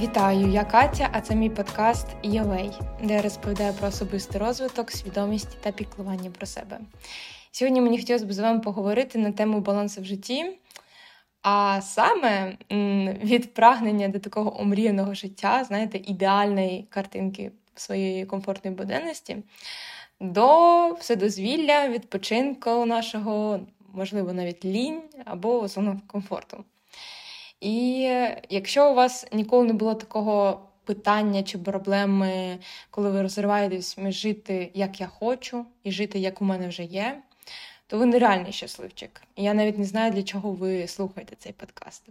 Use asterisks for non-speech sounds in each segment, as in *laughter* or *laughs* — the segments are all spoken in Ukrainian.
Вітаю, я Катя, а це мій подкаст «Євей», де я розповідаю про особистий розвиток, свідомість та піклування про себе. Сьогодні мені хотілося б з вами поговорити на тему балансу в житті, а саме від прагнення до такого омріяного життя, знаєте, ідеальної картинки своєї комфортної буденності, до вседозвілля, відпочинку нашого, можливо, навіть лінь або зону комфорту. І якщо у вас ніколи не було такого питання чи проблеми, коли ви розриваєтесь між жити, як я хочу, і жити, як у мене вже є, то ви нереальний щасливчик. І я навіть не знаю, для чого ви слухаєте цей подкаст.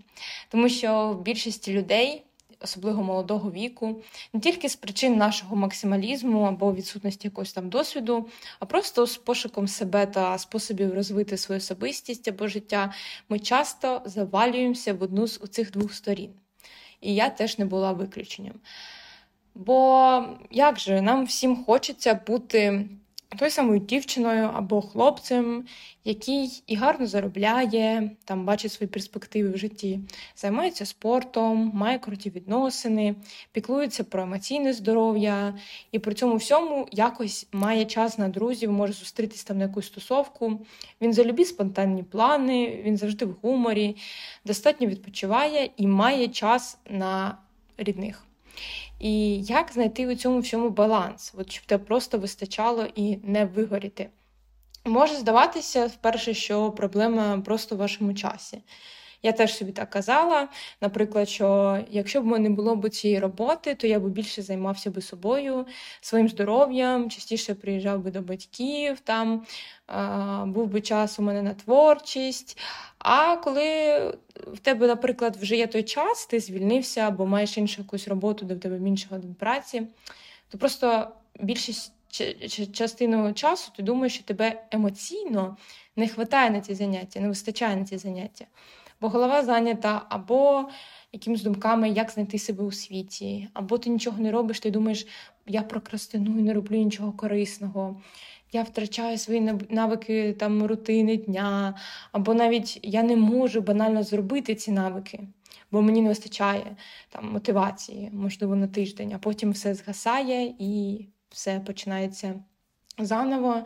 Тому що в більшості людей особливо молодого віку, не тільки з причин нашого максималізму або відсутності якогось там досвіду, а просто з пошуком себе та способів розвити свою особистість або життя, ми часто завалюємося в одну з цих двох сторін. І я теж не була виключенням. Бо як же нам всім хочеться бути тою самою дівчиною або хлопцем, який і гарно заробляє, там бачить свої перспективи в житті, займається спортом, має круті відносини, піклується про емоційне здоров'я, і при цьому всьому якось має час на друзів, може зустрітись там на якусь стосовку. Він залюбі спонтанні плани, він завжди в гуморі, достатньо відпочиває і має час на рідних. І як знайти у цьому всьому баланс, От щоб тебе просто вистачало і не вигоріти? Може здаватися вперше, що проблема просто в вашому часі. Я теж собі так казала. Наприклад, що якщо б в мене не було б цієї роботи, то я б більше займався би собою, своїм здоров'ям, частіше приїжджав би до батьків, там був би час у мене на творчість. А коли в тебе, наприклад, вже є той час, ти звільнився або маєш іншу якусь роботу, де в тебе більше годин праці, то просто більшість частину часу ти думаєш, що тебе емоційно не вистачає на ці заняття, не вистачає на ці заняття бо голова зайнята або якимись думками, як знайти себе у світі, або ти нічого не робиш, ти думаєш, я прокрастиную, не роблю нічого корисного. Я втрачаю свої навики там рутини дня, або навіть я не можу банально зробити ці навики, бо мені не вистачає там мотивації, можливо, на тиждень, а потім все згасає і все починається заново.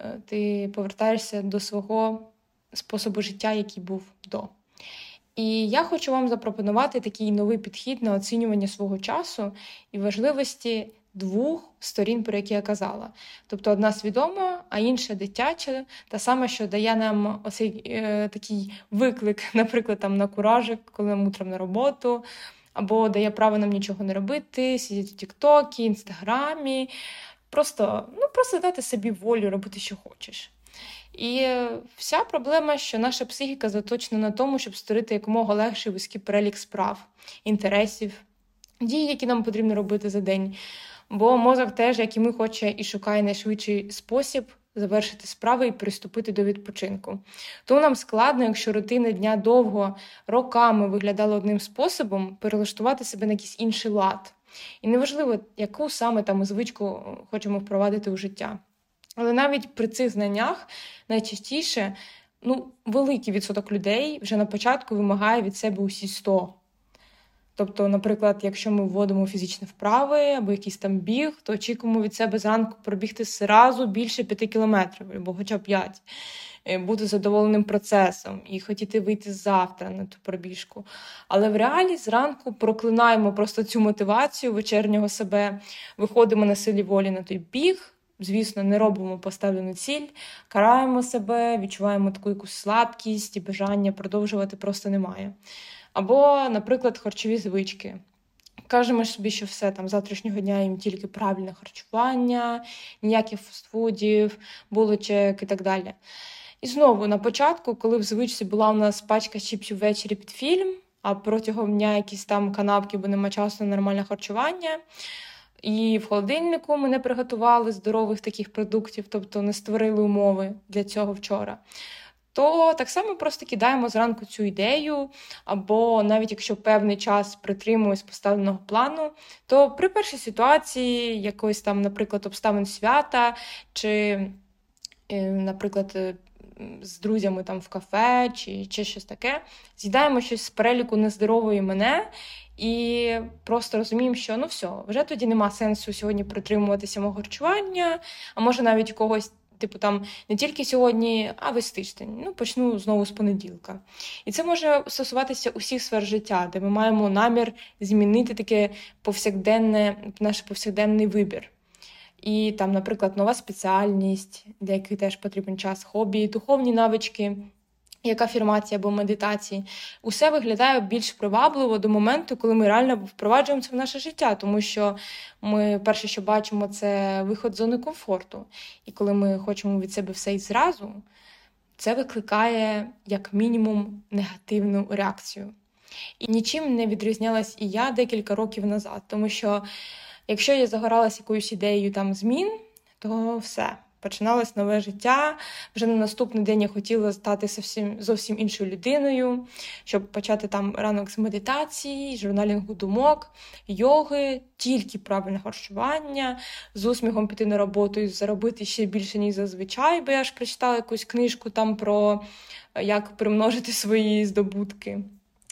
Е, ти повертаєшся до свого способу життя, який був до. І я хочу вам запропонувати такий новий підхід на оцінювання свого часу і важливості двох сторін, про які я казала. Тобто одна свідома, а інша дитяча, та саме, що дає нам оцей е, такий виклик, *laughs* наприклад, там на куражик, коли нам утром на роботу, або дає право нам нічого не робити, сидіти в Тіктокі, Інстаграмі. Просто, ну, просто дати собі волю робити, що хочеш. І вся проблема, що наша психіка заточена на тому, щоб створити якомога легший вузький перелік справ, інтересів, дій, які нам потрібно робити за день. Бо мозок теж, як і ми, хоче і шукає найшвидший спосіб завершити справи і приступити до відпочинку. Тому нам складно, якщо рутина дня довго роками виглядала одним способом, перелаштувати себе на якийсь інший лад. І неважливо, яку саме там звичку хочемо впровадити у життя. Але навіть при цих знаннях найчастіше ну, великий відсоток людей вже на початку вимагає від себе усі 100. Тобто, наприклад, якщо ми вводимо фізичні вправи або якийсь там біг, то очікуємо від себе зранку пробігти зразу більше 5 кілометрів, або хоча б 5, е, бути задоволеним процесом і хотіти вийти завтра на ту пробіжку. Але в реалі зранку проклинаємо просто цю мотивацію вечірнього себе, виходимо на силі волі на той біг звісно, не робимо поставлену ціль, караємо себе, відчуваємо таку якусь слабкість і бажання продовжувати просто немає. Або, наприклад, харчові звички. Кажемо собі, що все там завтрашнього дня їм тільки правильне харчування, ніяких фастфудів, булочек і так далі. І знову на початку, коли в звичці була у нас пачка чіпсів ввечері під фільм, а протягом дня якісь там канапки, бо нема часу на нормальне харчування, і в холодильнику ми не приготували здорових таких продуктів, тобто не створили умови для цього вчора. То так само просто кидаємо зранку цю ідею, або навіть якщо певний час притримуємось поставленого плану, то при першій ситуації якоїсь там, наприклад, обставин свята, чи, е, наприклад, е, з друзями там в кафе чи, чи щось таке, з'їдаємо щось з переліку нездорової мене. І просто розуміємо, що ну все, вже тоді нема сенсу сьогодні притримуватися мого харчування, а може навіть когось Типу, там не тільки сьогодні, а весь тиждень. Ну, почну знову з понеділка. І це може стосуватися усіх сфер життя, де ми маємо намір змінити таке повсякденне, наш повсякденний вибір. І там, наприклад, нова спеціальність, для яких теж потрібен час, хобі, духовні навички як афірмація або медитації, усе виглядає більш привабливо до моменту, коли ми реально впроваджуємо це в наше життя, тому що ми перше, що бачимо, це виход з зони комфорту. І коли ми хочемо від себе все і зразу, це викликає як мінімум негативну реакцію. І нічим не відрізнялась і я декілька років назад, тому що якщо я загоралася якоюсь ідеєю там змін, то все починалось нове життя. Вже на наступний день я хотіла стати зовсім зовсім іншою людиною, щоб почати там ранок з медитації, журналінгу думок, йоги, тільки правильне харчування, з усміхом піти на роботу і заробити ще більше, ніж зазвичай, бо я ж прочитала якусь книжку там про як примножити свої здобутки.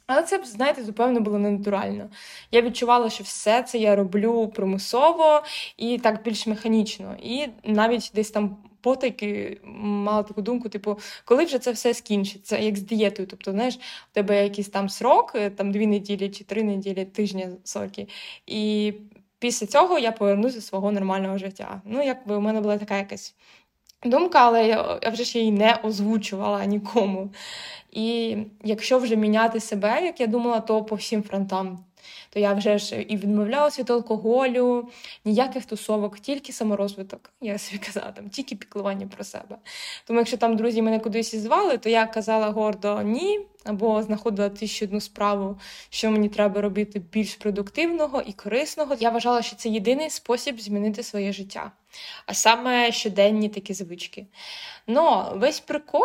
Але це, знаєте, напевно, було не натурально. Я відчувала, що все це я роблю примусово і так більш механічно. І навіть десь там потайки мала таку думку: типу, коли вже це все скінчиться, як з дієтою. Тобто, знаєш, у тебе якийсь там срок, е, там дві неділі чи три неділі, тижня соки. І після цього я повернуся до свого нормального життя. Ну, якби у мене була така якась. Думка, але я вже ж її не озвучувала нікому. І якщо вже міняти себе, як я думала, то по всім фронтам. То я вже ж і відмовлялася від алкоголю, ніяких тусовок, тільки саморозвиток. Я собі казала, там тільки піклування про себе. Тому якщо там друзі мене кудись звали, то я казала гордо ні, або знаходила тисячу одну справу, що мені треба робити більш продуктивного і корисного. Я вважала, що це єдиний спосіб змінити своє життя, а саме щоденні такі звички. Но весь прикол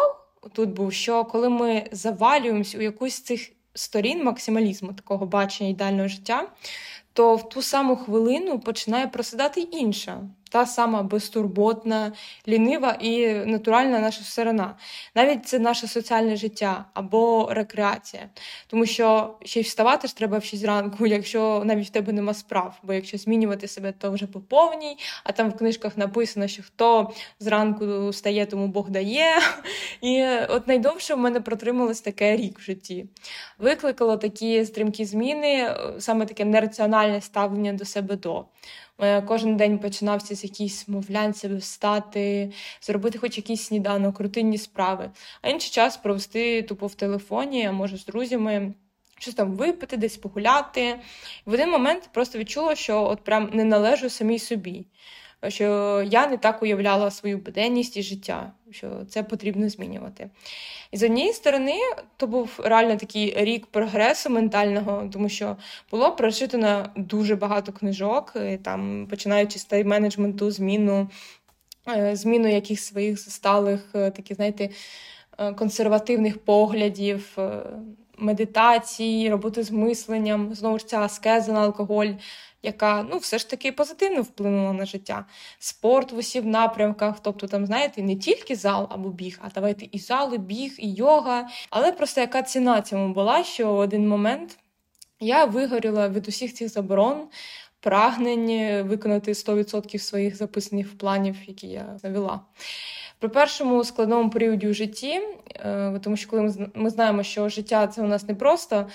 тут був, що коли ми завалюємось у якусь з цих сторін максималізму, такого бачення ідеального життя, то в ту саму хвилину починає просидати інша та сама безтурботна, лінива і натуральна наша сторона. Навіть це наше соціальне життя або рекреація. Тому що ще й вставати ж треба в 6 ранку, *laughs* якщо навіть в тебе нема справ. Бо якщо змінювати себе, то вже по повній, а там в книжках написано, що хто зранку стає, тому Бог дає. *laughs* І от найдовше в мене протрималось таке рік в житті. Викликало такі стрімкі зміни, саме таке нераціональне ставлення до себе до. Е, кожен день починався з якісь мовлянців, встати, зробити хоч якийсь сніданок, рутинні справи, а інший час провести тупо в телефоні, а може з друзями. Щось там випити, десь погуляти. В один момент просто відчула, що от прям не належу самій собі що я не так уявляла свою буденність і життя, що це потрібно змінювати. І з однієї сторони, то був реально такий рік прогресу ментального, тому що було прочитано дуже багато книжок, там починаючи з тайм-менеджменту, зміну, е, зміну якихось своїх засталих, е, таких, знаєте, е, консервативних поглядів. Медитації, роботи з мисленням, знову ж ця аскеза на алкоголь, яка ну, все ж таки позитивно вплинула на життя. Спорт в усіх напрямках, тобто там, знаєте, не тільки зал або біг, а давайте і зал, і біг, і йога. Але просто яка ціна цьому була, що в один момент я вигоріла від усіх цих заборон. Прагнень виконати 100% своїх записаних планів, які я навела. При першому складному періоді у житті, е, тому що коли ми знаємо, що життя це у нас не просто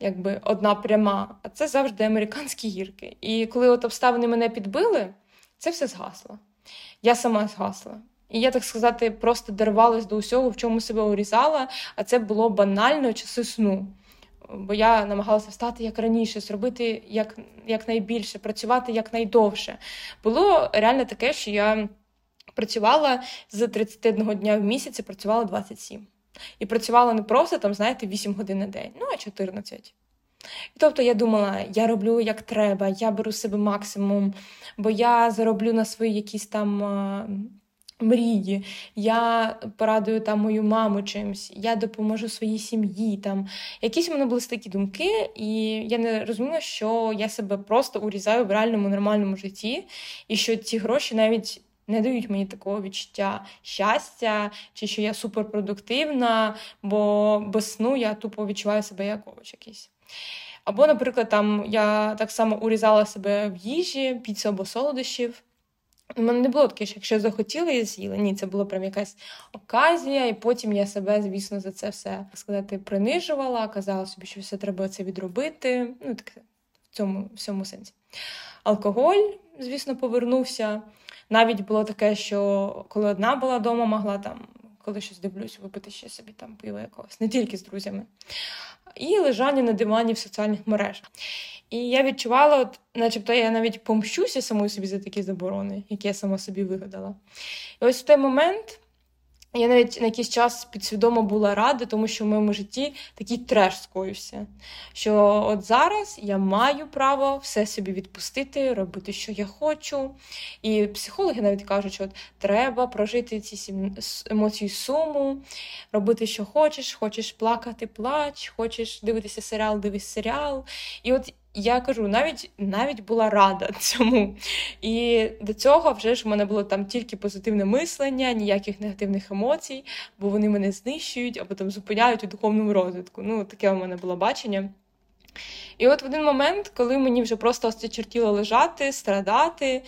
якби одна пряма, а це завжди американські гірки. І коли от обставини мене підбили, це все згасло. Я сама згасла. І я, так сказати, просто дарувалась до усього, в чому себе урізала, а це було банально часи сну. Бо я намагалася встати як раніше, зробити як, як найбільше, працювати якнайдовше. Було реально таке, що я працювала з 31 дня в місяць, працювала 27. І працювала не просто там, знаєте, 8 годин на день, ну а 14. І тобто я думала, я роблю як треба, я беру себе максимум, бо я зароблю на свої якісь там мрії, я порадую там мою маму чимось, я допоможу своїй сім'ї. там. Якісь у мене були такі думки, і я не розуміла, що я себе просто урізаю в реальному нормальному житті, і що ці гроші навіть не дають мені такого відчуття щастя, чи що я суперпродуктивна, бо без сну я тупо відчуваю себе як овоч якийсь. Або, наприклад, там я так само урізала себе в їжі, піцу або солодощів. У мене не було таке, що якщо захотіла, я з'їла. Ні, це була прям якась оказія, і потім я себе, звісно, за це все сказати принижувала, казала собі, що все треба це відробити. Ну, таке в цьому в цьому сенсі. Алкоголь, звісно, повернувся. Навіть було таке, що коли одна була вдома, могла там, коли щось дивлюсь, випити ще собі там пиво якогось, не тільки з друзями. І лежання на дивані в соціальних мережах. І я відчувала, от, начебто я навіть помщуся самою собі за такі заборони, які я сама собі вигадала. І ось в той момент я навіть на якийсь час підсвідомо була рада, тому що в моєму житті такий треш скоївся. Що от зараз я маю право все собі відпустити, робити, що я хочу. І психологи навіть кажуть, що от треба прожити ці емоції суму, робити, що хочеш, хочеш плакати, плач, хочеш дивитися серіал, дивись серіал. І от я кажу, навіть навіть була рада *laughs* цьому. І до цього вже ж в мене було там тільки позитивне мислення, ніяких негативних емоцій, бо вони мене знищують або там зупиняють у духовному розвитку. Ну, таке у мене було бачення. І от в один момент, коли мені вже просто осточертіло лежати, страдати,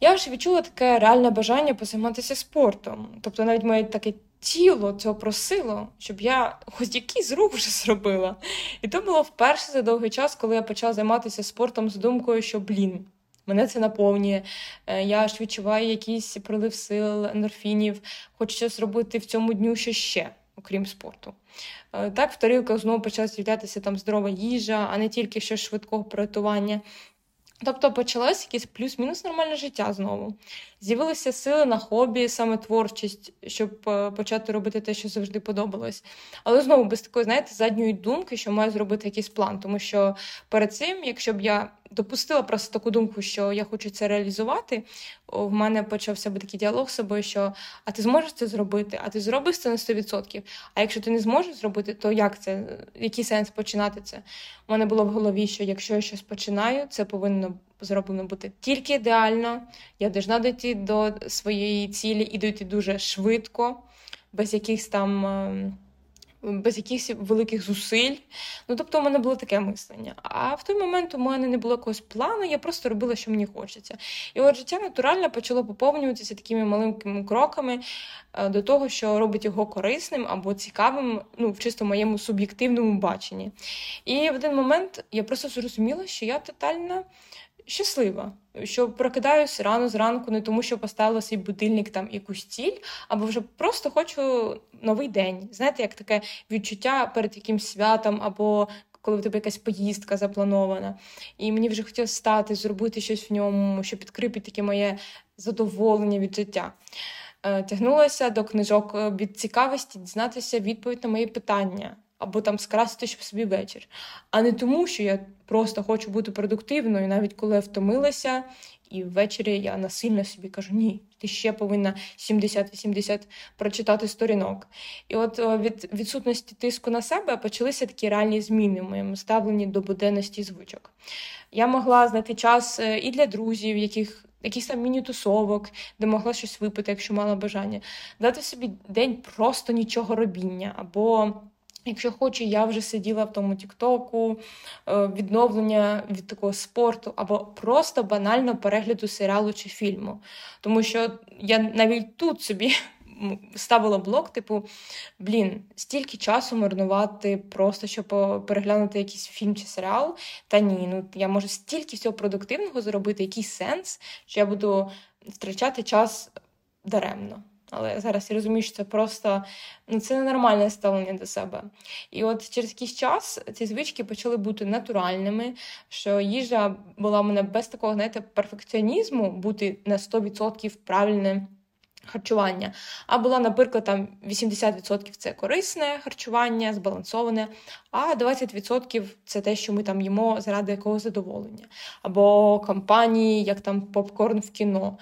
я вже відчула таке реальне бажання позайматися спортом. Тобто навіть моє таке тіло цього просило, щоб я хоч якийсь рух вже зробила. І то було вперше за довгий час, коли я почала займатися спортом з думкою, що блін. Мене це наповнює. Е, я ж відчуваю якийсь прилив сил, ендорфінів, хочу щось зробити в цьому дню що ще, окрім спорту. Е, так, в тарілках знову почала з'являтися там здорова їжа, а не тільки щось швидкого приготування. Тобто почалось якесь плюс-мінус нормальне життя знову. З'явилися сили на хобі, саме творчість, щоб е, почати робити те, що завжди подобалось. Але знову без такої, знаєте, задньої думки, що маю зробити якийсь план. Тому що перед цим, якщо б я допустила просто таку думку, що я хочу це реалізувати, в мене почався би такий діалог з собою, що а ти зможеш це зробити, а ти зробиш це на 100%. А якщо ти не зможеш зробити, то як це? Який сенс починати це? У мене було в голові, що якщо я щось починаю, це повинно зроблено бути тільки ідеально. Я должна дійти до своєї цілі і дойти дуже швидко, без якихось там. Без якихось великих зусиль. Ну, тобто, у мене було таке мислення. А в той момент у мене не було якогось плану, я просто робила, що мені хочеться. І от життя натурально почало поповнюватися такими маленькими кроками е, до того, що робить його корисним або цікавим, ну, в чисто моєму суб'єктивному баченні. І в один момент я просто зрозуміла, що я тотально щаслива, що прокидаюсь рано зранку, не тому, що поставила свій будильник там якусь ціль, або вже просто хочу новий день. Знаєте, як таке відчуття перед якимсь святом, або коли в тебе якась поїздка запланована. І мені вже хотілося стати, зробити щось в ньому, щоб підкріпити таке моє задоволення від життя. Е, тягнулася до книжок е, від цікавості дізнатися відповідь на мої питання або там скрасити щоб собі вечір. А не тому, що я просто хочу бути продуктивною, навіть коли я втомилася, і ввечері я насильно собі кажу, ні, ти ще повинна 70-80 прочитати сторінок. І от від відсутності тиску на себе почалися такі реальні зміни в моєму ставленні до буденності звичок. Я могла знайти час е, і для друзів, яких. Якийсь там міні-тусовок, де могла щось випити, якщо мала бажання, дати собі день просто нічого робіння, або Якщо хочу, я вже сиділа в тому Тіктоку, е, відновлення від такого спорту, або просто банально перегляду серіалу чи фільму. Тому що я навіть тут собі ставила блок, типу, блін, стільки часу марнувати, просто щоб переглянути якийсь фільм чи серіал. Та ні, ну я можу стільки всього продуктивного зробити, який сенс, що я буду втрачати час даремно. Але зараз я розумію, що це просто ну, це ненормальне ставлення до себе. І от через якийсь час ці звички почали бути натуральними, що їжа була в мене без такого, знаєте, перфекціонізму бути на 100% правильним харчування. А була, наприклад, там 80% це корисне харчування, збалансоване, а 20% це те, що ми там їмо заради якогось задоволення. Або компанії, як там попкорн в кіно.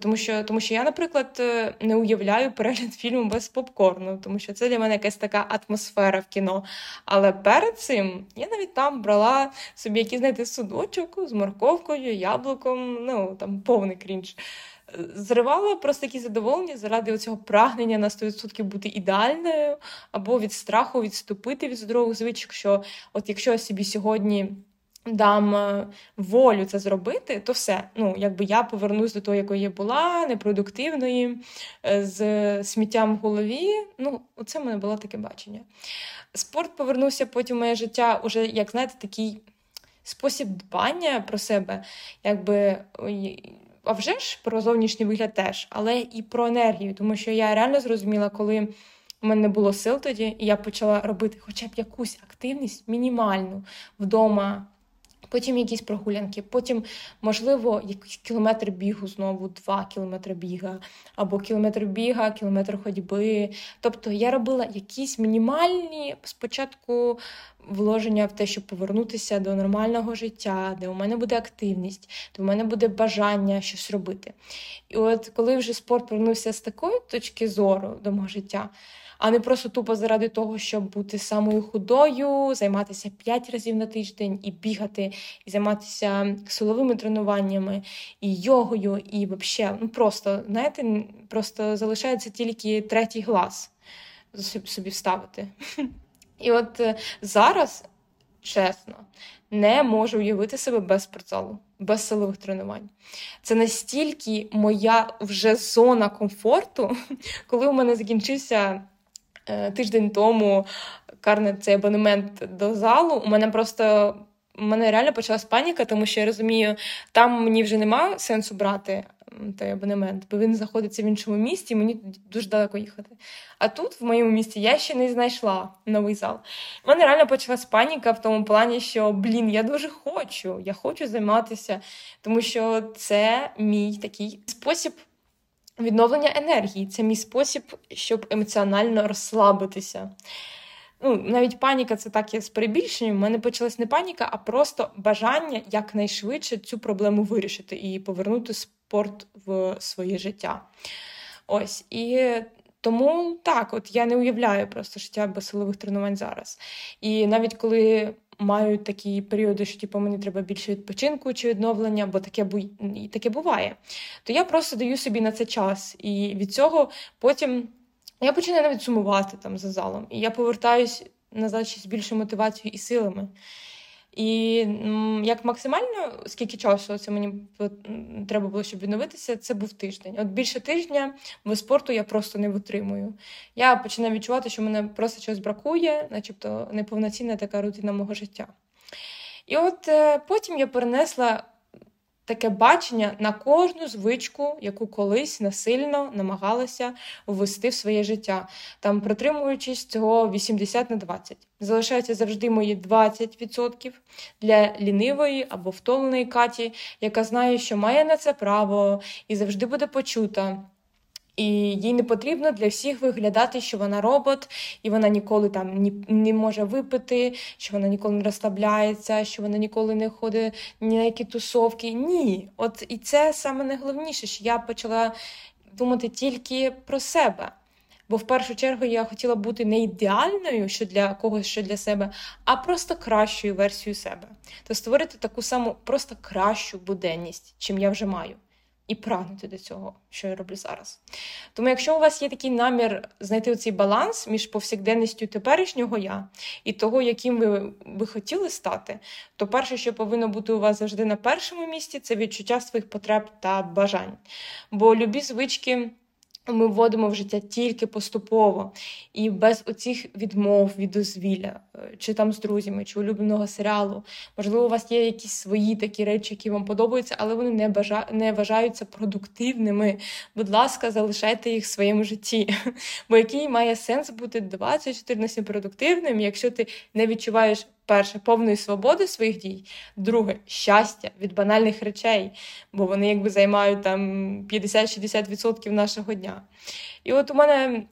Тому що, тому що я, наприклад, е, не уявляю перегляд *laughs* фільму без попкорну, тому що це для мене якась така атмосфера в кіно. Але перед цим я навіть там брала собі якийсь знаєте, судочок з морковкою, яблуком, ну там повний крінж. Зривала просто якісь задоволення заради цього прагнення на 100% бути ідеальною, або від страху відступити від здорових звичок. Що от якщо я собі сьогодні дам е, волю це зробити, то все. Ну, якби я повернусь до того, якою я була, непродуктивної, е, з сміттям в голові. Ну, оце в мене було таке бачення. Спорт повернувся потім в моє життя, уже, як знаєте, такий спосіб дбання про себе, якби. А вже ж про зовнішній вигляд теж, але і про енергію, тому що я реально зрозуміла, коли у мене не було сил тоді, і я почала робити хоча б якусь активність мінімальну вдома Потім якісь прогулянки, потім, можливо, якийсь кілометр бігу, знову два кілометри біга, або кілометр біга, кілометр ходьби. Тобто я робила якісь мінімальні спочатку вложення в те, щоб повернутися до нормального життя, де у мене буде активність, де у мене буде бажання щось робити. І от коли вже спорт повернувся з такої точки зору до мого життя а не просто тупо заради того, щоб бути самою худою, займатися 5 разів на тиждень і бігати, і займатися силовими тренуваннями, і йогою, і взагалі, ну просто знаєте, просто залишається тільки третій глаз собі вставити. *laughs* І от е, зараз, чесно, не можу уявити себе без спортзалу, без силових тренувань. Це настільки моя вже зона комфорту, *laughs* коли у мене закінчився тиждень тому карне цей абонемент до залу. У мене просто у мене реально почалась паніка, тому що я розумію, там мені вже нема сенсу брати той абонемент, бо він знаходиться в іншому місті, і мені дуже далеко їхати. А тут, в моєму місті, я ще не знайшла новий зал. У мене реально почалась паніка в тому плані, що блін, я дуже хочу, я хочу займатися, тому що це мій такий спосіб Відновлення енергії це мій спосіб, щоб емоціонально розслабитися. Ну, Навіть паніка це так є з перебільшенням. У мене почалась не паніка, а просто бажання якнайшвидше цю проблему вирішити і повернути спорт в своє життя. Ось. І тому так, от я не уявляю просто життя без силових тренувань зараз. І навіть коли мають такі періоди, що типу, мені треба більше відпочинку чи відновлення, бо таке бу... таке буває. То я просто даю собі на це час. І від цього потім я починаю навіть сумувати там за залом. І я повертаюсь назад ще з більшою мотивацією і силами. І як максимально скільки часу це мені треба було, щоб відновитися, це був тиждень. От більше тижня без спорту я просто не витримую. Я починаю відчувати, що мене просто чогось бракує, начебто неповноцінна така рутина мого життя. І от е, потім я перенесла таке бачення на кожну звичку, яку колись насильно намагалася ввести в своє життя, там притримуючись цього 80 на 20. Залишається завжди мої 20% для лінивої або втомленої Каті, яка знає, що має на це право і завжди буде почута. І їй не потрібно для всіх виглядати, що вона робот, і вона ніколи там ні, не може випити, що вона ніколи не розслабляється, що вона ніколи не ходить ні на які тусовки. Ні, от і це саме найголовніше, що я почала думати тільки про себе. Бо в першу чергу я хотіла бути не ідеальною, що для когось, що для себе, а просто кращою версією себе. То створити таку саму просто кращу буденність, чим я вже маю і прагнути до цього, що я роблю зараз. Тому, якщо у вас є такий намір знайти цей баланс між повсякденністю теперішнього я і того, яким ви би хотіли стати, то перше, що повинно бути у вас завжди на першому місці, це відчуття своїх потреб та бажань. Бо любі звички ми вводимо в життя тільки поступово і без оцих відмов від дозвілля, е, чи там з друзями, чи улюбленого серіалу. Можливо, у вас є якісь свої такі речі, які вам подобаються, але вони не бажа... не вважаються продуктивними. Будь ласка, залишайте їх в своєму житті. *laughs* Бо який має сенс бути 24 на 7 продуктивним, якщо ти не відчуваєш перше, повної свободи своїх дій, друге щастя від банальних речей, бо вони якби займають там 50-60% нашого дня. І от у мене.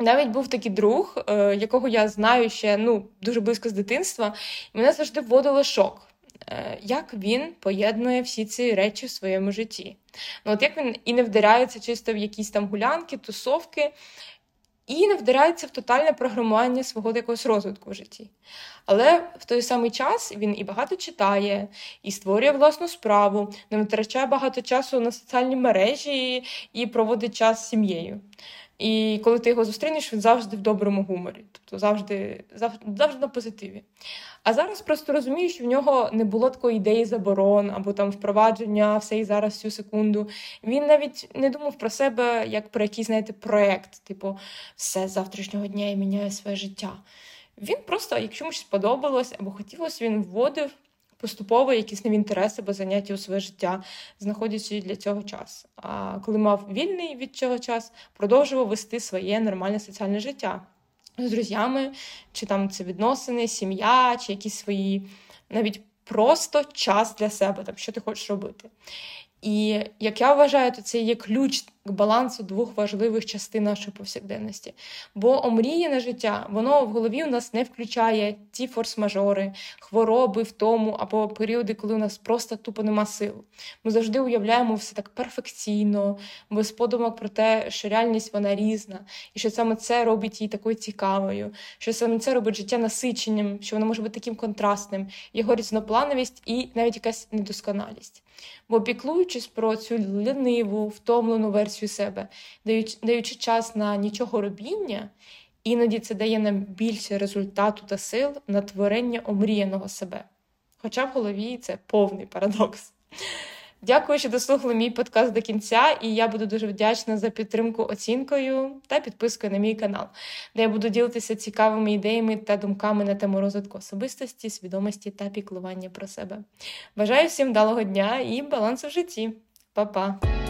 Навіть був такий друг, е, якого я знаю ще ну, дуже близько з дитинства, і мене завжди вводило шок, е, як він поєднує всі ці речі в своєму житті. Ну, От як він і не вдаряється чисто в якісь там гулянки, тусовки, і не вдирається в тотальне програмування свого якогось розвитку в житті. Але в той самий час він і багато читає, і створює власну справу, не витрачає багато часу на соціальні мережі і проводить час з сім'єю. І коли ти його зустрінеш, він завжди в доброму гуморі, тобто завжди завжди, завжди на позитиві. А зараз просто розумію, що в нього не було такої ідеї заборон або там впровадження все і зараз всю секунду. Він навіть не думав про себе як про якийсь, знаєте, проект, типу, все з завтрашнього дня і міняє своє життя. Він просто, якщо йому щось сподобалось або хотілося, він вводив поступово якісь нові інтереси або заняття у своє життя, знаходячи для цього час. А коли мав вільний від цього час, продовжував вести своє нормальне соціальне життя з друзями, чи там це відносини, сім'я, чи якісь свої навіть просто час для себе, там, що ти хочеш робити. І як я вважаю, то це є ключ к балансу двох важливих частин нашої повсякденності. Бо омріяне життя, воно в голові у нас не включає ті форс-мажори, хвороби в тому або періоди, коли у нас просто тупо нема сил. Ми завжди уявляємо все так перфекційно, без подумок про те, що реальність вона різна, і що саме це робить її такою цікавою, що саме це робить життя насиченням, що воно може бути таким контрастним, його різноплановість і навіть якась недосконалість. Бо піклуючись про цю ліниву, втомлену версію себе, даючи, даючи час на нічого робіння, іноді це дає нам більше результату та сил на творення омріяного себе. Хоча в голові це повний парадокс. Дякую, що дослухали мій подкаст до кінця, і я буду дуже вдячна за підтримку оцінкою та підпискою на мій канал, де я буду ділитися цікавими ідеями та думками на тему розвитку особистості, свідомості та піклування про себе. Бажаю всім вдалого дня і балансу в житті. Па-па!